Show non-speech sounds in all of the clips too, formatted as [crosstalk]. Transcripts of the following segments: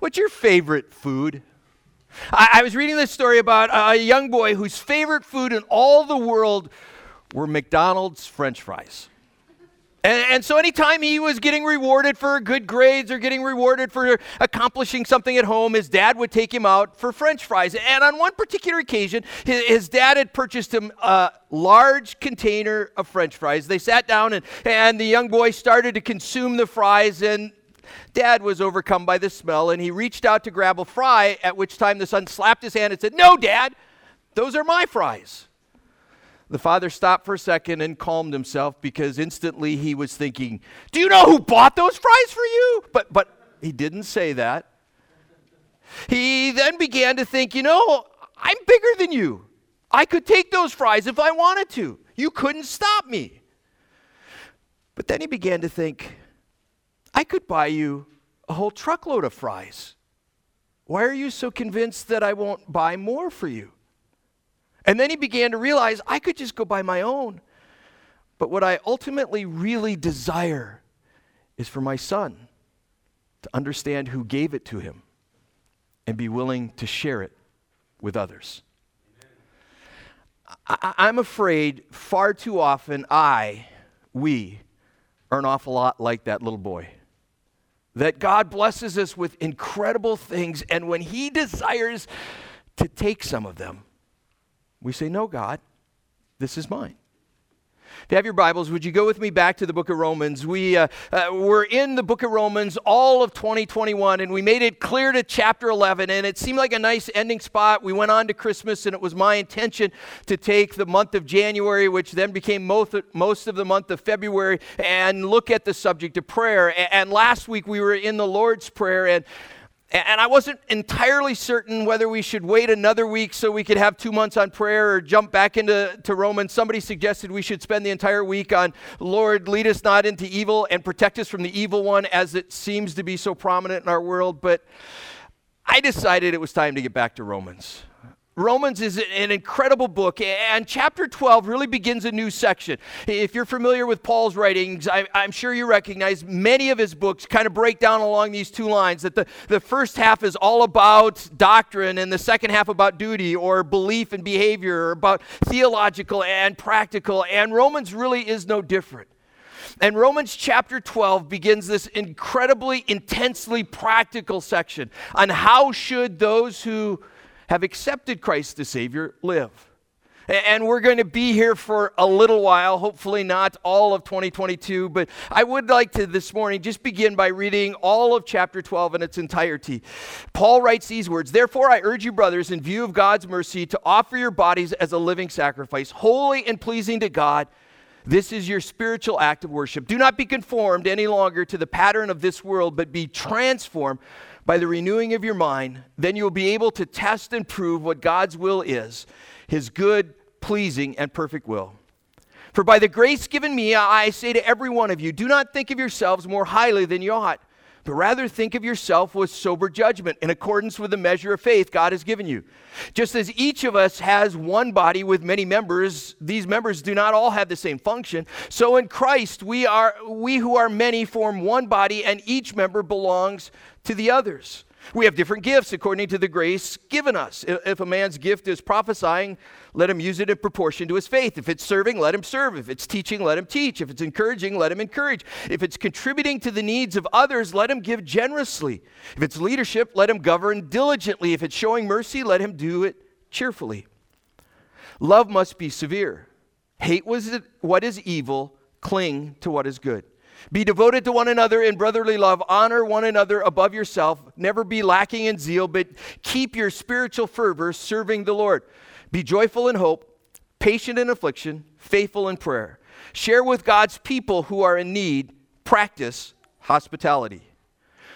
What's your favorite food? I, I was reading this story about a young boy whose favorite food in all the world were McDonald's French fries. And, and, so, anytime he was getting rewarded for good grades or getting rewarded for accomplishing something at home, his dad would take him out for French fries. And on one particular occasion, his, his dad had purchased him a large container of French fries. They sat down, and, and the young boy started to consume the fries. And dad was overcome by the smell, and he reached out to grab a fry, at which time the son slapped his hand and said, No, dad, those are my fries. The father stopped for a second and calmed himself because instantly he was thinking, Do you know who bought those fries for you? But, but he didn't say that. He then began to think, You know, I'm bigger than you. I could take those fries if I wanted to. You couldn't stop me. But then he began to think, I could buy you a whole truckload of fries. Why are you so convinced that I won't buy more for you? And then he began to realize I could just go buy my own. But what I ultimately really desire is for my son to understand who gave it to him and be willing to share it with others. I, am afraid far too often I, we, are an awful lot like that little boy. That God blesses us with incredible things, and when He desires to take some of them, we say, No, God, this is mine. If you have your Bibles, would you go with me back to the book of Romans? We uh, uh, were in the book of Romans all of 2021, and we made it clear to chapter 11, and it seemed like a nice ending spot. We went on to Christmas, and it was my intention to take the month of January, which then became most, most of the month of February, and look at the subject of prayer. And last week we were in the Lord's Prayer, and and I wasn't entirely certain whether we should wait another week so we could have two months on prayer or jump back into to Romans. Somebody suggested we should spend the entire week on Lord, lead us not into evil and protect us from the evil one, as it seems to be so prominent in our world. But I decided it was time to get back to Romans. Romans is an incredible book, and chapter 12 really begins a new section. If you're familiar with Paul's writings, I, am sure you recognize many of his books kind of break down along these two lines that the, the first half is all about doctrine, and the second half about duty or belief and behavior, or about theological and practical, and Romans really is no different. And Romans chapter 12 begins this incredibly intensely practical section on how should those who have accepted Christ the Savior live. And we're going to be here for a little while, hopefully not all of 2022, but I would like to this morning just begin by reading all of chapter 12 in its entirety. Paul writes these words Therefore, I urge you, brothers, in view of God's mercy, to offer your bodies as a living sacrifice, holy and pleasing to God. This is your spiritual act of worship. Do not be conformed any longer to the pattern of this world, but be transformed by the renewing of your mind, then you will be able to test and prove what God's will is, his good, pleasing, and perfect will. For by the grace given me, I say to every one of you, do not think of yourselves more highly than you ought, but rather think of yourself with sober judgment in accordance with the measure of faith God has given you. Just as each of us has one body with many members, these members do not all have the same function. So in Christ, we are we who are many form one body and each member belongs to the others. We have different gifts according to the grace given us. If a man's gift is prophesying, let him use it in proportion to his faith. If it's serving, let him serve. If it's teaching, let him teach. If it's encouraging, let him encourage. If it's contributing to the needs of others, let him give generously. If it's leadership, let him govern diligently. If it's showing mercy, let him do it cheerfully. Love must be severe. Hate what is evil, cling to what is good. Be devoted to one another in brotherly love. Honor one another above yourself. Never be lacking in zeal, but keep your spiritual fervor serving the Lord. Be joyful in hope, patient in affliction, faithful in prayer. Share with God's people who are in need. Practice hospitality.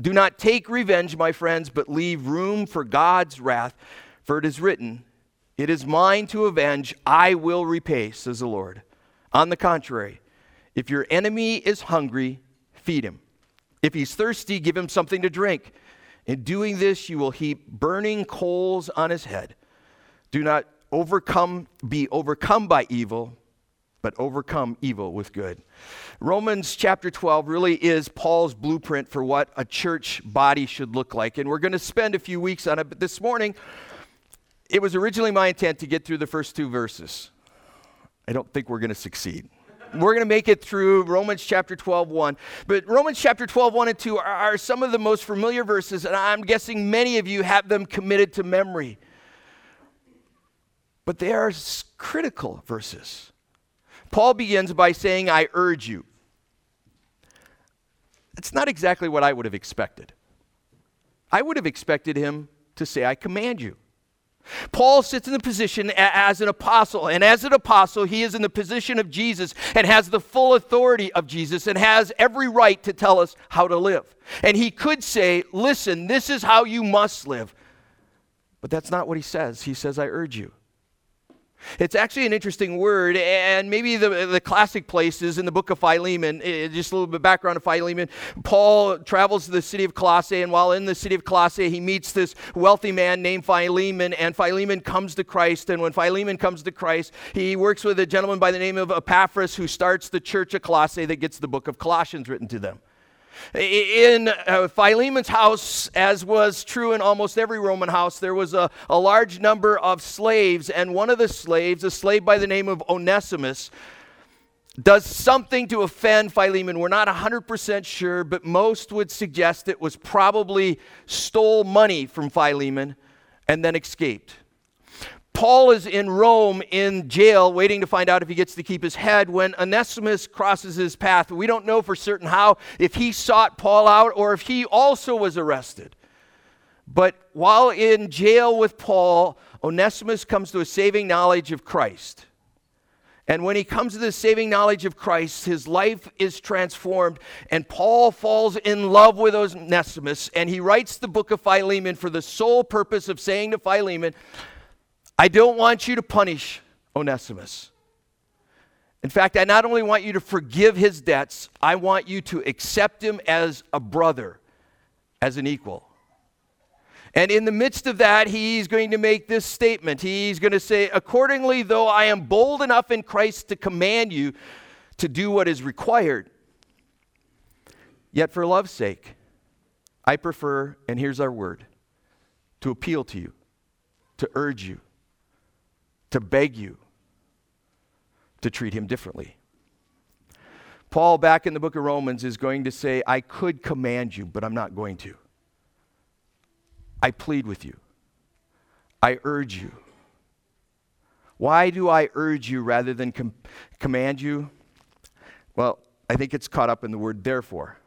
Do not take revenge, my friends, but leave room for God's wrath. For it is written, It is mine to avenge, I will repay, says the Lord. On the contrary, if your enemy is hungry, feed him. If he's thirsty, give him something to drink. In doing this, you will heap burning coals on his head. Do not overcome, be overcome by evil, but overcome evil with good. Romans chapter 12 really is Paul's blueprint for what a church body should look like. And we're going to spend a few weeks on it, but this morning, it was originally my intent to get through the first two verses. I don't think we're going to succeed. We're going to make it through Romans chapter 12, 1. But Romans chapter 12, 1 and 2 are, are some of the most familiar verses, and I'm guessing many of you have them committed to memory. But they are critical verses. Paul begins by saying, I urge you. That's not exactly what I would have expected. I would have expected him to say, I command you. Paul sits in the position as an apostle, and as an apostle, he is in the position of Jesus and has the full authority of Jesus and has every right to tell us how to live. And he could say, Listen, this is how you must live. But that's not what he says. He says, I urge you. It's actually an interesting word, and maybe the, the classic place is in the book of Philemon. It, just a little bit of background of Philemon. Paul travels to the city of Colossae, and while in the city of Colossae, he meets this wealthy man named Philemon, and Philemon comes to Christ. And when Philemon comes to Christ, he works with a gentleman by the name of Epaphras who starts the church of Colossae that gets the book of Colossians written to them. In uh, Philemon's house, as was true in almost every Roman house, there was a, a large number of slaves, and one of the slaves, a slave by the name of Onesimus, does something to offend Philemon. We're not 100% sure, but most would suggest it was probably stole money from Philemon and then escaped. Paul is in Rome in jail, waiting to find out if he gets to keep his head when Onesimus crosses his path. We don't know for certain how, if he sought Paul out or if he also was arrested. But while in jail with Paul, Onesimus comes to a saving knowledge of Christ. And when he comes to the saving knowledge of Christ, his life is transformed. And Paul falls in love with Onesimus. And he writes the book of Philemon for the sole purpose of saying to Philemon, I don't want you to punish Onesimus. In fact, I not only want you to forgive his debts, I want you to accept him as a brother, as an equal. And in the midst of that, he's going to make this statement. He's going to say, Accordingly, though I am bold enough in Christ to command you to do what is required, yet for love's sake, I prefer, and here's our word, to appeal to you, to urge you to beg you to treat him differently. Paul, back in the book of Romans, is going to say, I could command you, but I'm not going to. I plead with you. I urge you. Why do I urge you rather than com- command you? Well, I think it's caught up in the word therefore.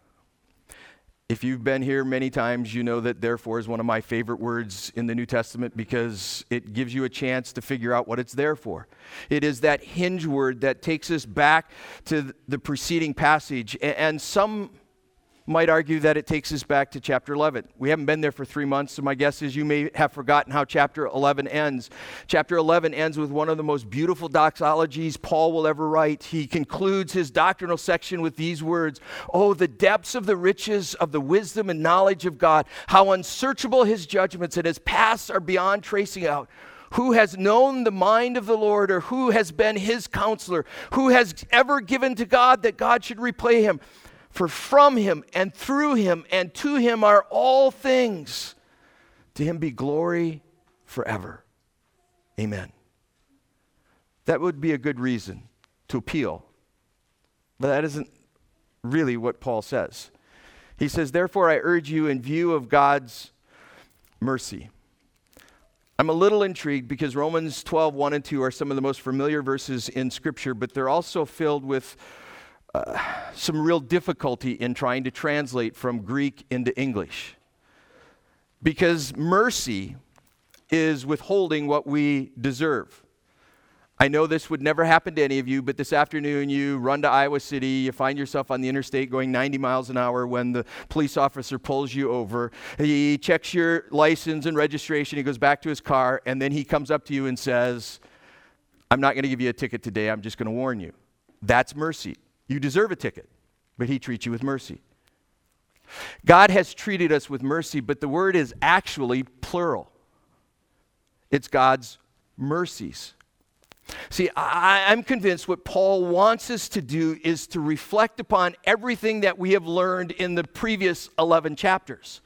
If you've been here many times, you know that therefore is one of my favorite words in the New Testament because it gives you a chance to figure out what it's there for. It is that hinge word that takes us back to the preceding passage. And some might argue that it takes us back to chapter 11. We haven't been there for three months, so my guess is you may have forgotten how chapter 11 ends. Chapter 11 ends with one of the most beautiful doxologies Paul will ever write. He concludes his doctrinal section with these words Oh, the depths of the riches of the wisdom and knowledge of God, how unsearchable his judgments and his paths are beyond tracing out. Who has known the mind of the Lord, or who has been his counselor? Who has ever given to God that God should repay him? For from him and through him and to him are all things. To him be glory forever. Amen. That would be a good reason to appeal. But that isn't really what Paul says. He says, Therefore, I urge you, in view of God's mercy. I'm a little intrigued because Romans 12, 1 and 2 are some of the most familiar verses in Scripture, but they're also filled with some real difficulty in trying to translate from Greek into English. Because mercy is withholding what we deserve. I know this would never happen to any of you, but this afternoon you run to Iowa City, you find yourself on the interstate going 90 miles an hour when the police officer pulls you over. He checks your license and registration, he goes back to his car, and then he comes up to you and says, I'm not going to give you a ticket today, I'm just going to warn you. That's mercy. You deserve a ticket, but he treats you with mercy. God has treated us with mercy, but the word is actually plural. It's God's mercies. See, I, am convinced what Paul wants us to do is to reflect upon everything that we have learned in the previous 11 chapters.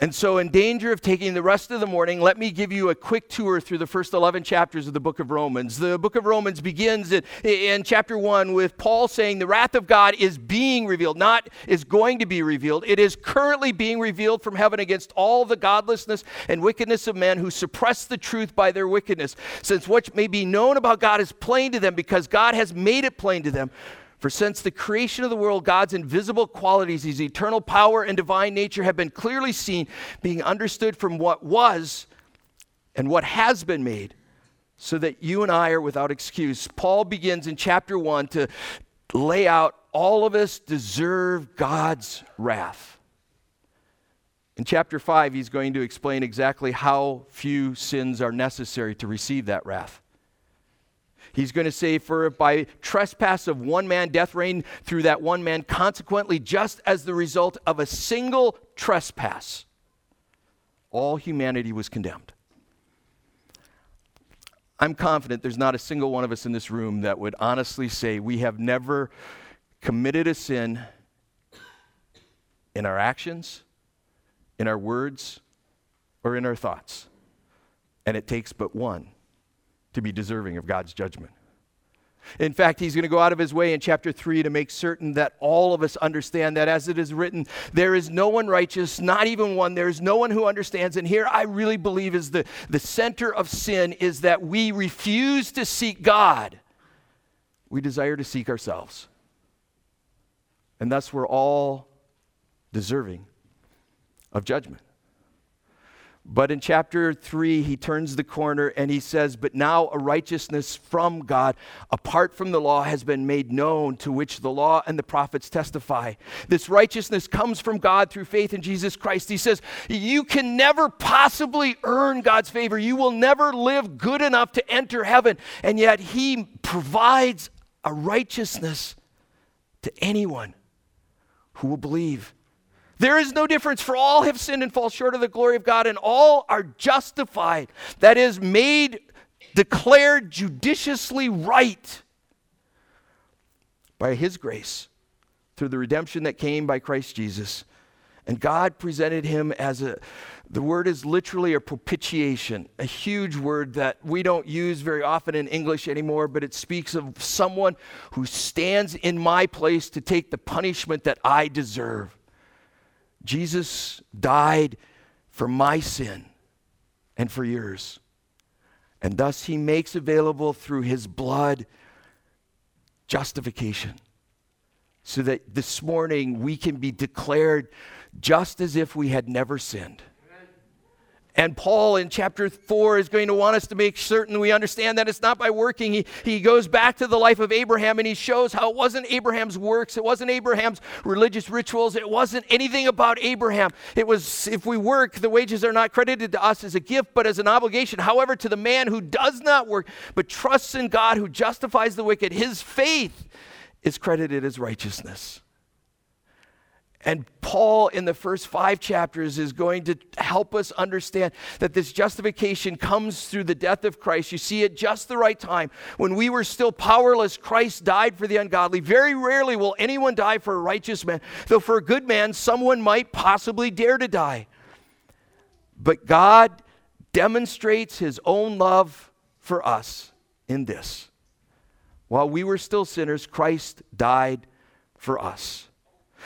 And so, in danger of taking the rest of the morning, let me give you a quick tour through the first 11 chapters of the book of Romans. The book of Romans begins in, in, chapter 1 with Paul saying the wrath of God is being revealed, not is going to be revealed. It is currently being revealed from heaven against all the godlessness and wickedness of men who suppress the truth by their wickedness, since what may be known about God is plain to them because God has made it plain to them. For since the creation of the world, God's invisible qualities, his eternal power and divine nature, have been clearly seen, being understood from what was and what has been made, so that you and I are without excuse. Paul begins in chapter 1 to lay out all of us deserve God's wrath. In chapter 5, he's going to explain exactly how few sins are necessary to receive that wrath. He's going to say, For by trespass of one man, death reigned through that one man, consequently, just as the result of a single trespass, all humanity was condemned. I'm confident there's not a single one of us in this room that would honestly say we have never committed a sin in our actions, in our words, or in our thoughts. And it takes but one to be deserving of God's judgment. In fact, he's going to go out of his way in chapter 3 to make certain that all of us understand that as it is written, there is no one righteous, not even one. There is no one who understands. And here I really believe is the, the center of sin is that we refuse to seek God. We desire to seek ourselves. And thus we're all deserving of judgment. But in chapter 3, he turns the corner and he says, But now a righteousness from God, apart from the law, has been made known, to which the law and the prophets testify. This righteousness comes from God through faith in Jesus Christ. He says, You can never possibly earn God's favor. You will never live good enough to enter heaven. And yet, he provides a righteousness to anyone who will believe. There is no difference, for all have sinned and fall short of the glory of God, and all are justified. That is, made, declared judiciously right by His grace through the redemption that came by Christ Jesus. And God presented him as a, the word is literally a propitiation, a huge word that we don't use very often in English anymore, but it speaks of someone who stands in my place to take the punishment that I deserve. Jesus died for my sin and for yours. And thus he makes available through his blood justification. So that this morning we can be declared just as if we had never sinned. And Paul in chapter 4 is going to want us to make certain we understand that it's not by working. He, he goes back to the life of Abraham and he shows how it wasn't Abraham's works, it wasn't Abraham's religious rituals, it wasn't anything about Abraham. It was if we work, the wages are not credited to us as a gift, but as an obligation. However, to the man who does not work, but trusts in God who justifies the wicked, his faith is credited as righteousness. And Paul, in the first five chapters, is going to help us understand that this justification comes through the death of Christ. You see, at just the right time, when we were still powerless, Christ died for the ungodly. Very rarely will anyone die for a righteous man, though for a good man, someone might possibly dare to die. But God demonstrates his own love for us in this. While we were still sinners, Christ died for us.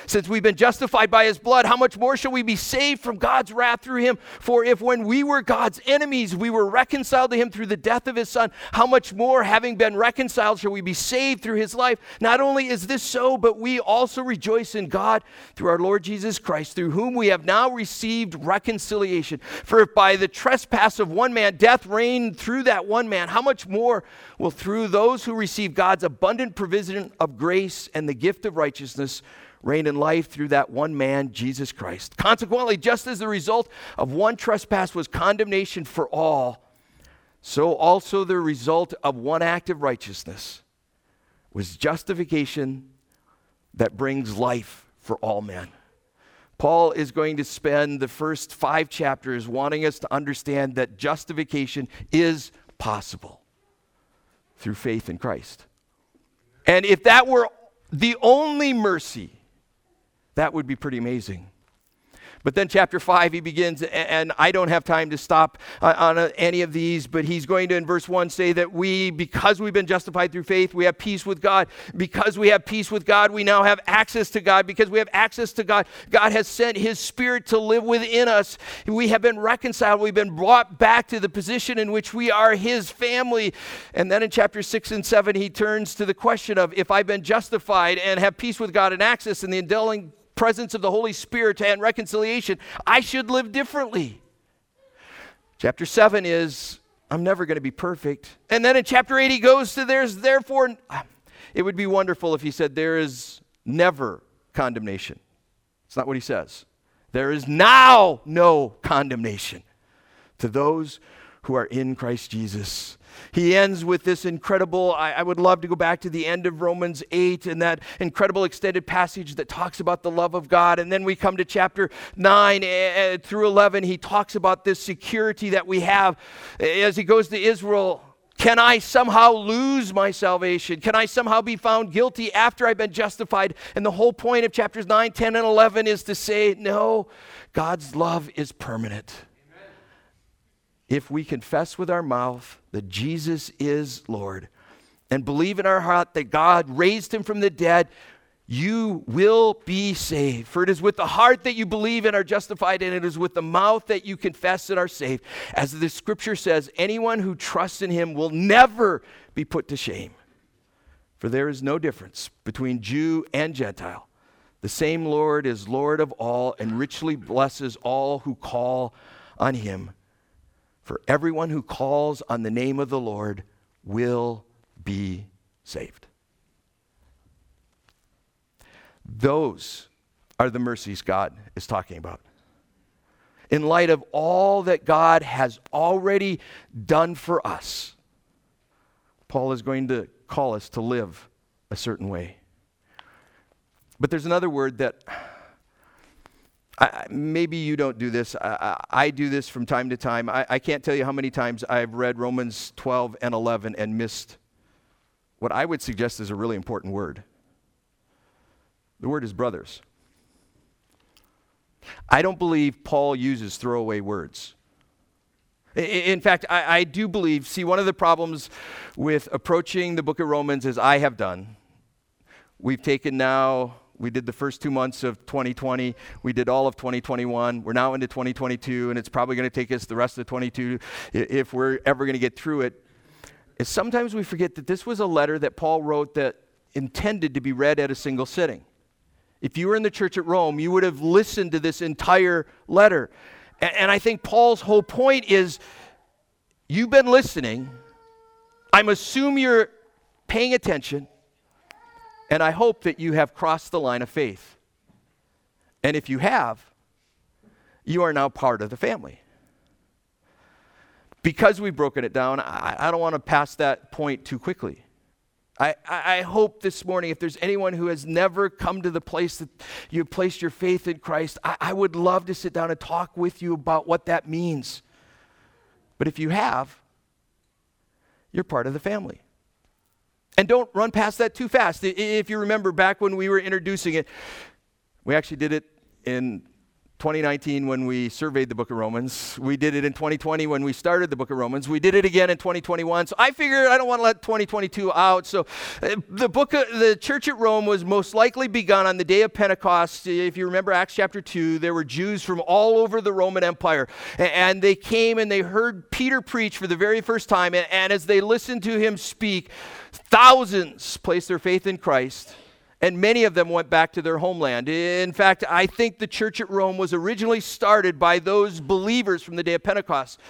Since we've been justified by his blood, how much more shall we be saved from God's wrath through him? For if when we were God's enemies, we were reconciled to him through the death of his son, how much more, having been reconciled, shall we be saved through his life? Not only is this so, but we also rejoice in God through our Lord Jesus Christ, through whom we have now received reconciliation. For if by the trespass of one man death reigned through that one man, how much more will through those who receive God's abundant provision of grace and the gift of righteousness, reign in life through that one man, Jesus Christ. Consequently, just as the result of one trespass was condemnation for all, so also the result of one act of righteousness was justification that brings life for all men. Paul is going to spend the first five chapters wanting us to understand that justification is possible through faith in Christ. And if that were the only mercy that would be pretty amazing. But then, chapter 5, he begins, and I don't have time to stop uh, on any of these, but he's going to, in verse 1, say that we, because we've been justified through faith, we have peace with God. Because we have peace with God, we now have access to God. Because we have access to God, God has sent his spirit to live within us. We have been reconciled. We've been brought back to the position in which we are his family. And then in chapter 6 and 7, he turns to the question of if I've been justified and have peace with God and access and the indwelling presence of the Holy Spirit and reconciliation, I should live differently. Chapter 7 is, I'm never going to be perfect. And then in chapter 8, he goes to, there's therefore, ah, it would be wonderful if he said, there is never condemnation. It's not what he says. There is now no condemnation to those who are in Christ Jesus. He ends with this incredible, I, I, would love to go back to the end of Romans 8 and that incredible extended passage that talks about the love of God. And then we come to chapter 9 uh, through 11. He talks about this security that we have as he goes to Israel. Can I somehow lose my salvation? Can I somehow be found guilty after I've been justified? And the whole point of chapters 9, 10, and 11 is to say, no, God's love is permanent if we confess with our mouth that Jesus is Lord and believe in our heart that God raised him from the dead, you will be saved. For it is with the heart that you believe and are justified, and it is with the mouth that you confess and are saved. As the scripture says, anyone who trusts in him will never be put to shame. For there is no difference between Jew and Gentile. The same Lord is Lord of all and richly blesses all who call on him. For everyone who calls on the name of the Lord will be saved. Those are the mercies God is talking about. In light of all that God has already done for us, Paul is going to call us to live a certain way. But there's another word that I, maybe you don't do this. I, I, do this from time to time. I, I can't tell you how many times I've read Romans 12 and 11 and missed what I would suggest is a really important word. The word is brothers. I don't believe Paul uses throwaway words. In fact, I, I, do believe, see, one of the problems with approaching the book of Romans, as I have done, we've taken now we did the first two months of 2020. We did all of 2021. We're now into 2022, and it's probably going to take us the rest of 22 if we're ever going to get through it. Is sometimes we forget that this was a letter that Paul wrote that intended to be read at a single sitting. If you were in the church at Rome, you would have listened to this entire letter. And, and I think Paul's whole point is you've been listening. I'm assuming you're paying attention. And I hope that you have crossed the line of faith. And if you have, you are now part of the family. Because we've broken it down, I, I don't want to pass that point too quickly. I, I, hope this morning, if there's anyone who has never come to the place that you've placed your faith in Christ, I, I would love to sit down and talk with you about what that means. But if you have, you're part of the family. And don't run past that too fast. If you remember back when we were introducing it, we actually did it in 2019 when we surveyed the book of Romans. We did it in 2020 when we started the book of Romans. We did it again in 2021. So I figured I don't want to let 2022 out. So uh, the book of the church at Rome was most likely begun on the day of Pentecost. If you remember Acts chapter 2, there were Jews from all over the Roman Empire. And they came and they heard Peter preach for the very first time. And as they listened to him speak, thousands placed their faith in Christ and many of them went back to their homeland. In fact, I think the church at Rome was originally started by those believers from the day of Pentecost,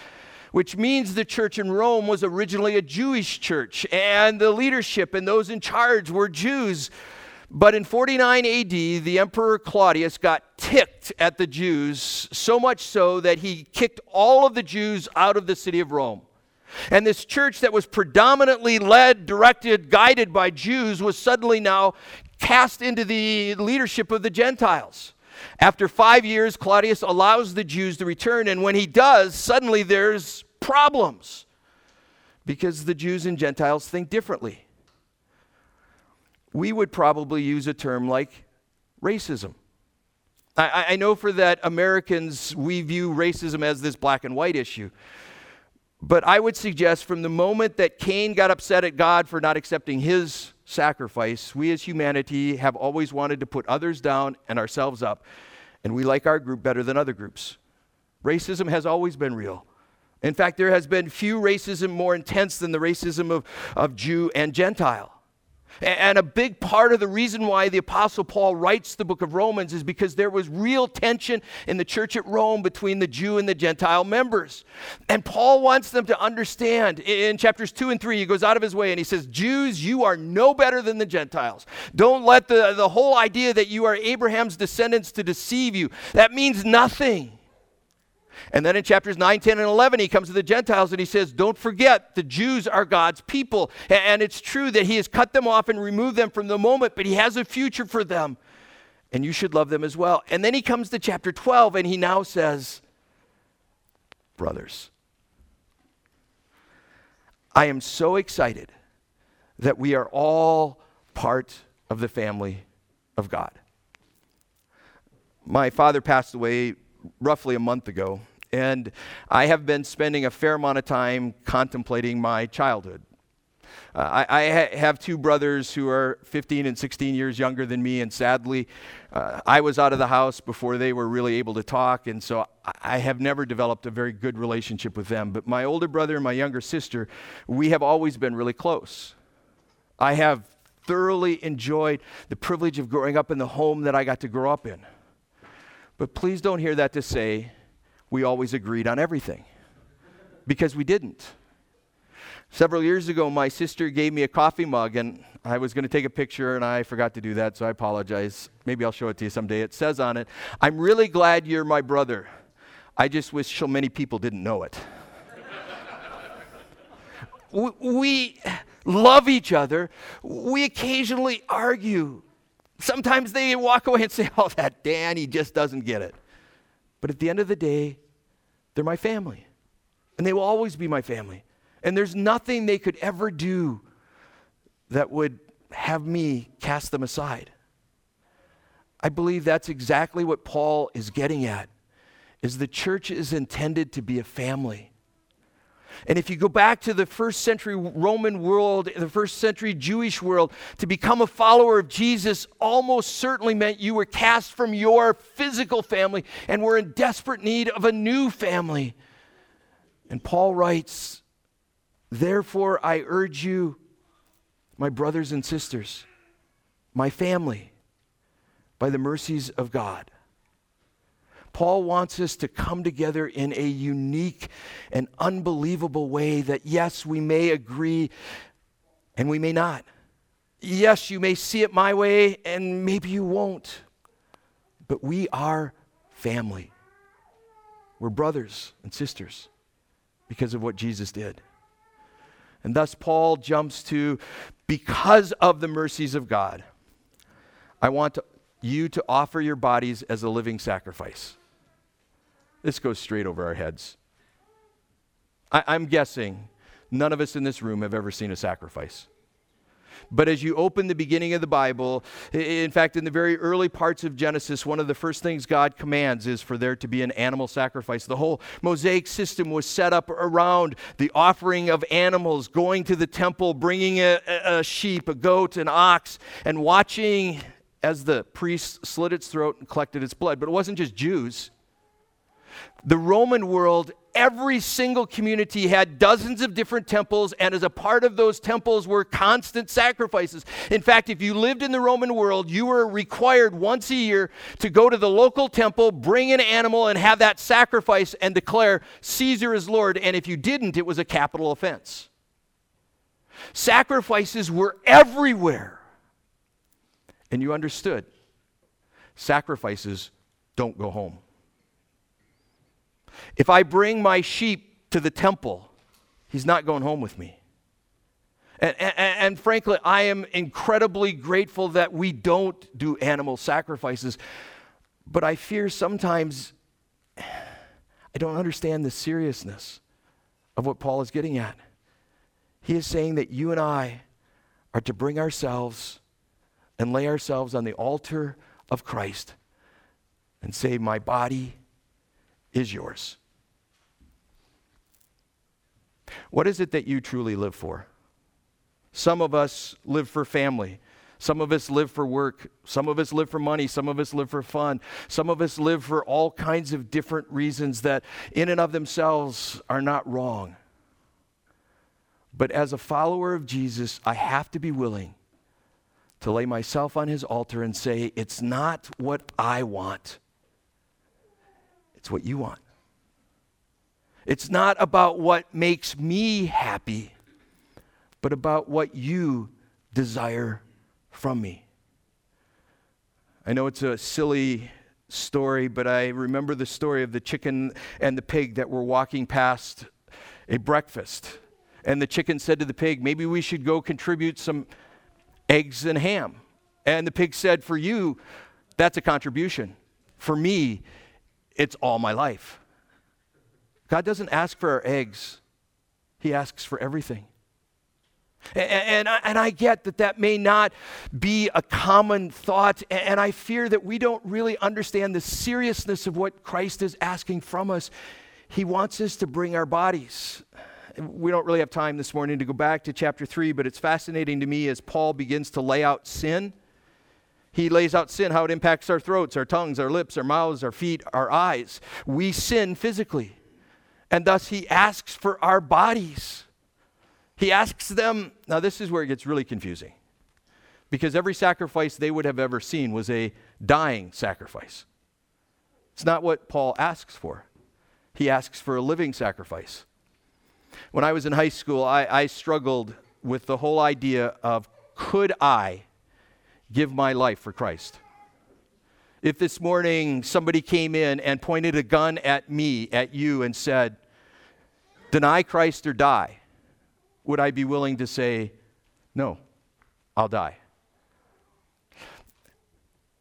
which means the church in Rome was originally a Jewish church, and the leadership and those in charge were Jews. But in 49 AD, the Emperor Claudius got ticked at the Jews, so much so that he kicked all of the Jews out of the city of Rome. And this church that was predominantly led, directed, guided by Jews was suddenly now cast into the leadership of the Gentiles. After five years, Claudius allows the Jews to return, and when he does, suddenly there's problems because the Jews and Gentiles think differently. We would probably use a term like racism. I, I, know for that Americans, we view racism as this black and white issue. But I would suggest from the moment that Cain got upset at God for not accepting his sacrifice, we as humanity have always wanted to put others down and ourselves up. And we like our group better than other groups. Racism has always been real. In fact, there has been few racism more intense than the racism of, of Jew and Gentile. And a big part of the reason why the Apostle Paul writes the book of Romans is because there was real tension in the church at Rome between the Jew and the Gentile members. And Paul wants them to understand in chapters 2 and 3, he goes out of his way and he says, Jews, you are no better than the Gentiles. Don't let the, the whole idea that you are Abraham's descendants to deceive you. That means nothing. And then in chapters 9, 10, and 11, he comes to the Gentiles and he says, Don't forget, the Jews are God's people. And it's true that he has cut them off and removed them from the moment, but he has a future for them. And you should love them as well. And then he comes to chapter 12 and he now says, Brothers, I am so excited that we are all part of the family of God. My father passed away roughly a month ago, and I have been spending a fair amount of time contemplating my childhood. Uh, I, I ha- have two brothers who are 15 and 16 years younger than me, and sadly, uh, I was out of the house before they were really able to talk, and so I have never developed a very good relationship with them. But my older brother and my younger sister, we have always been really close. I have thoroughly enjoyed the privilege of growing up in the home that I got to grow up in. But please don't hear that to say we always agreed on everything, because we didn't. Several years ago, my sister gave me a coffee mug, and I was going to take a picture, and I forgot to do that, so I apologize. Maybe I'll show it to you someday. It says on it, I'm really glad you're my brother. I just wish so many people didn't know it. [laughs] we love each other. We occasionally argue. Sometimes they walk away and say, Oh, that Dan, he just doesn't get it. But at the end of the day, they're my family. And they will always be my family. And there's nothing they could ever do that would have me cast them aside. I believe that's exactly what Paul is getting at. Is the church is intended to be a family. And if you go back to the first century Roman world, the first century Jewish world, to become a follower of Jesus almost certainly meant you were cast from your physical family and were in desperate need of a new family. And Paul writes, Therefore, I urge you, my brothers and sisters, my family, by the mercies of God Paul wants us to come together in a unique and unbelievable way that, yes, we may agree and we may not. Yes, you may see it my way and maybe you won't. But we are family. We're brothers and sisters because of what Jesus did. And thus, Paul jumps to because of the mercies of God, I want to, you to offer your bodies as a living sacrifice. This goes straight over our heads. I, am guessing none of us in this room have ever seen a sacrifice. But as you open the beginning of the Bible, in fact, in the very early parts of Genesis, one of the first things God commands is for there to be an animal sacrifice. The whole Mosaic system was set up around the offering of animals, going to the temple, bringing a, a sheep, a goat, an ox, and watching as the priest slit its throat and collected its blood. But it wasn't just Jews. The Roman world every single community had dozens of different temples, and as a part of those temples were constant sacrifices. In fact, if you lived in the Roman world, you were required once a year to go to the local temple, bring an animal, and have that sacrifice and declare Caesar is Lord. And if you didn't, it was a capital offense. Sacrifices were everywhere. And you understood sacrifices don't go home. If I bring my sheep to the temple, he's not going home with me. And, and, and, frankly, I am incredibly grateful that we don't do animal sacrifices. But I fear sometimes I don't understand the seriousness of what Paul is getting at. He is saying that you and I are to bring ourselves and lay ourselves on the altar of Christ and say, My body is yours. What is it that you truly live for? Some of us live for family. Some of us live for work. Some of us live for money. Some of us live for fun. Some of us live for all kinds of different reasons that, in and of themselves, are not wrong. But as a follower of Jesus, I have to be willing to lay myself on his altar and say, It's not what I want, it's what you want. It's not about what makes me happy, but about what you desire from me. I know it's a silly story, but I remember the story of the chicken and the pig that were walking past a breakfast. And the chicken said to the pig, Maybe we should go contribute some eggs and ham. And the pig said, For you, that's a contribution. For me, it's all my life. God doesn't ask for our eggs, He asks for everything. And, and, I, and I get that that may not be a common thought, and I fear that we don't really understand the seriousness of what Christ is asking from us. He wants us to bring our bodies. We don't really have time this morning to go back to chapter 3, but it's fascinating to me as Paul begins to lay out sin he lays out sin, how it impacts our throats, our tongues, our lips, our mouths, our feet, our eyes. We sin physically. And thus, he asks for our bodies. He asks them, now, this is where it gets really confusing. Because every sacrifice they would have ever seen was a dying sacrifice. It's not what Paul asks for. He asks for a living sacrifice. When I was in high school, I, I struggled with the whole idea of could I give my life for Christ. If this morning somebody came in and pointed a gun at me, at you, and said, Deny Christ or die, would I be willing to say, No, I'll die?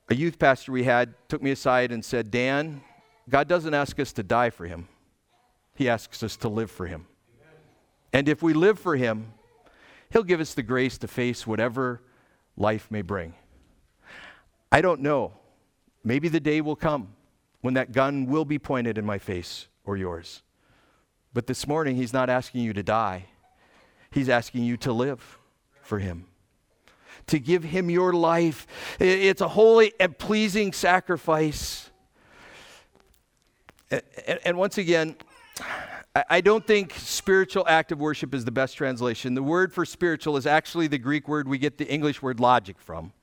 A youth pastor we had took me aside and said, Dan, God doesn't ask us to die for him, He asks us to live for him. And if we live for him, He'll give us the grace to face whatever life may bring. I don't know. Maybe the day will come when that gun will be pointed in my face or yours. But this morning, He's not asking you to die, He's asking you to live for Him. To give him your life. It's a holy and pleasing sacrifice. And once again, I don't think spiritual act of worship is the best translation. The word for spiritual is actually the Greek word we get the English word logic from.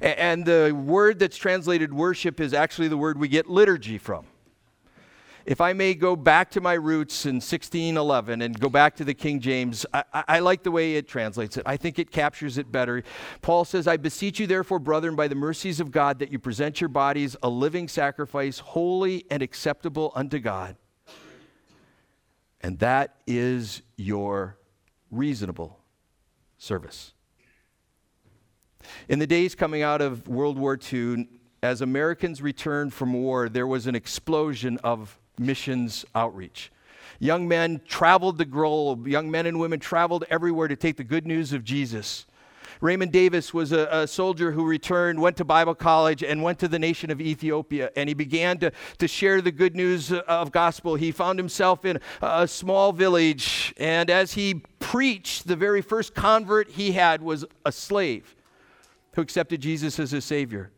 And the word that's translated worship is actually the word we get liturgy from. If I may go back to my roots in 1611 and go back to the King James, I, I, like the way it translates it. I think it captures it better. Paul says, I beseech you, therefore, brethren, by the mercies of God, that you present your bodies a living sacrifice, holy and acceptable unto God. And that is your reasonable service. In the days coming out of World War II, as Americans returned from war, there was an explosion of missions outreach. Young men traveled the globe, young men and women traveled everywhere to take the good news of Jesus. Raymond Davis was a, a, soldier who returned, went to Bible college, and went to the nation of Ethiopia. And he began to, to share the good news of gospel. He found himself in a small village, and as he preached, the very first convert he had was a slave who accepted Jesus as his Savior.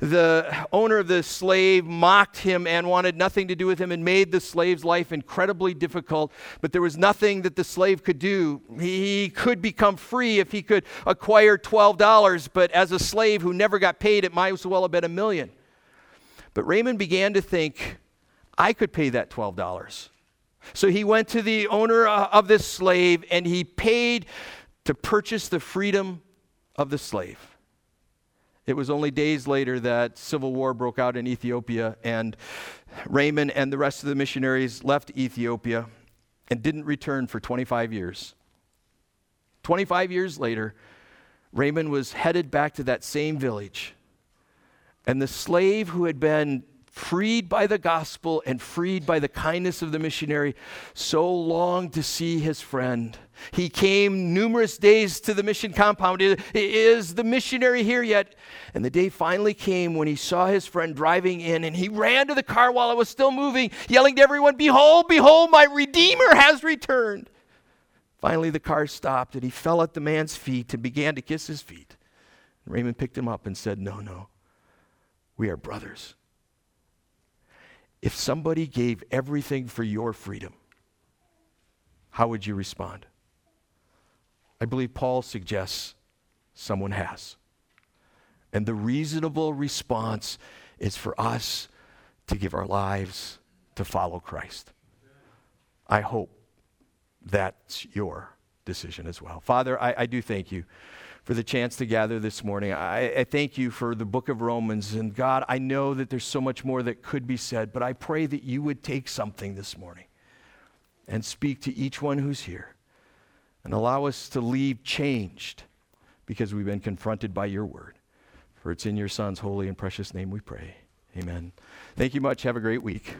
The owner of the slave mocked him and wanted nothing to do with him and made the slave's life incredibly difficult. But there was nothing that the slave could do. He could become free if he could acquire $12, but as a slave who never got paid, it might as well have been a million. But Raymond began to think, I could pay that $12. So he went to the owner uh, of this slave and he paid to purchase the freedom of the slave. It was only days later that civil war broke out in Ethiopia, and Raymond and the rest of the missionaries left Ethiopia and didn't return for 25 years. 25 years later, Raymond was headed back to that same village. And the slave who had been freed by the gospel and freed by the kindness of the missionary, so longed to see his friend. He came numerous days to the mission compound. Is the missionary here yet? And the day finally came when he saw his friend driving in, and he ran to the car while it was still moving, yelling to everyone, Behold, behold, my Redeemer has returned. Finally, the car stopped, and he fell at the man's feet and began to kiss his feet. Raymond picked him up and said, No, no, we are brothers. If somebody gave everything for your freedom, how would you respond? I believe Paul suggests someone has. And the reasonable response is for us to give our lives to follow Christ. I hope that's your decision as well. Father, I, I do thank you for the chance to gather this morning. I, I, thank you for the book of Romans. And God, I know that there's so much more that could be said, but I pray that you would take something this morning and speak to each one who's here and allow us to leave changed because we've been confronted by your word. For it's in your Son's holy and precious name we pray. Amen. Thank you much. Have a great week.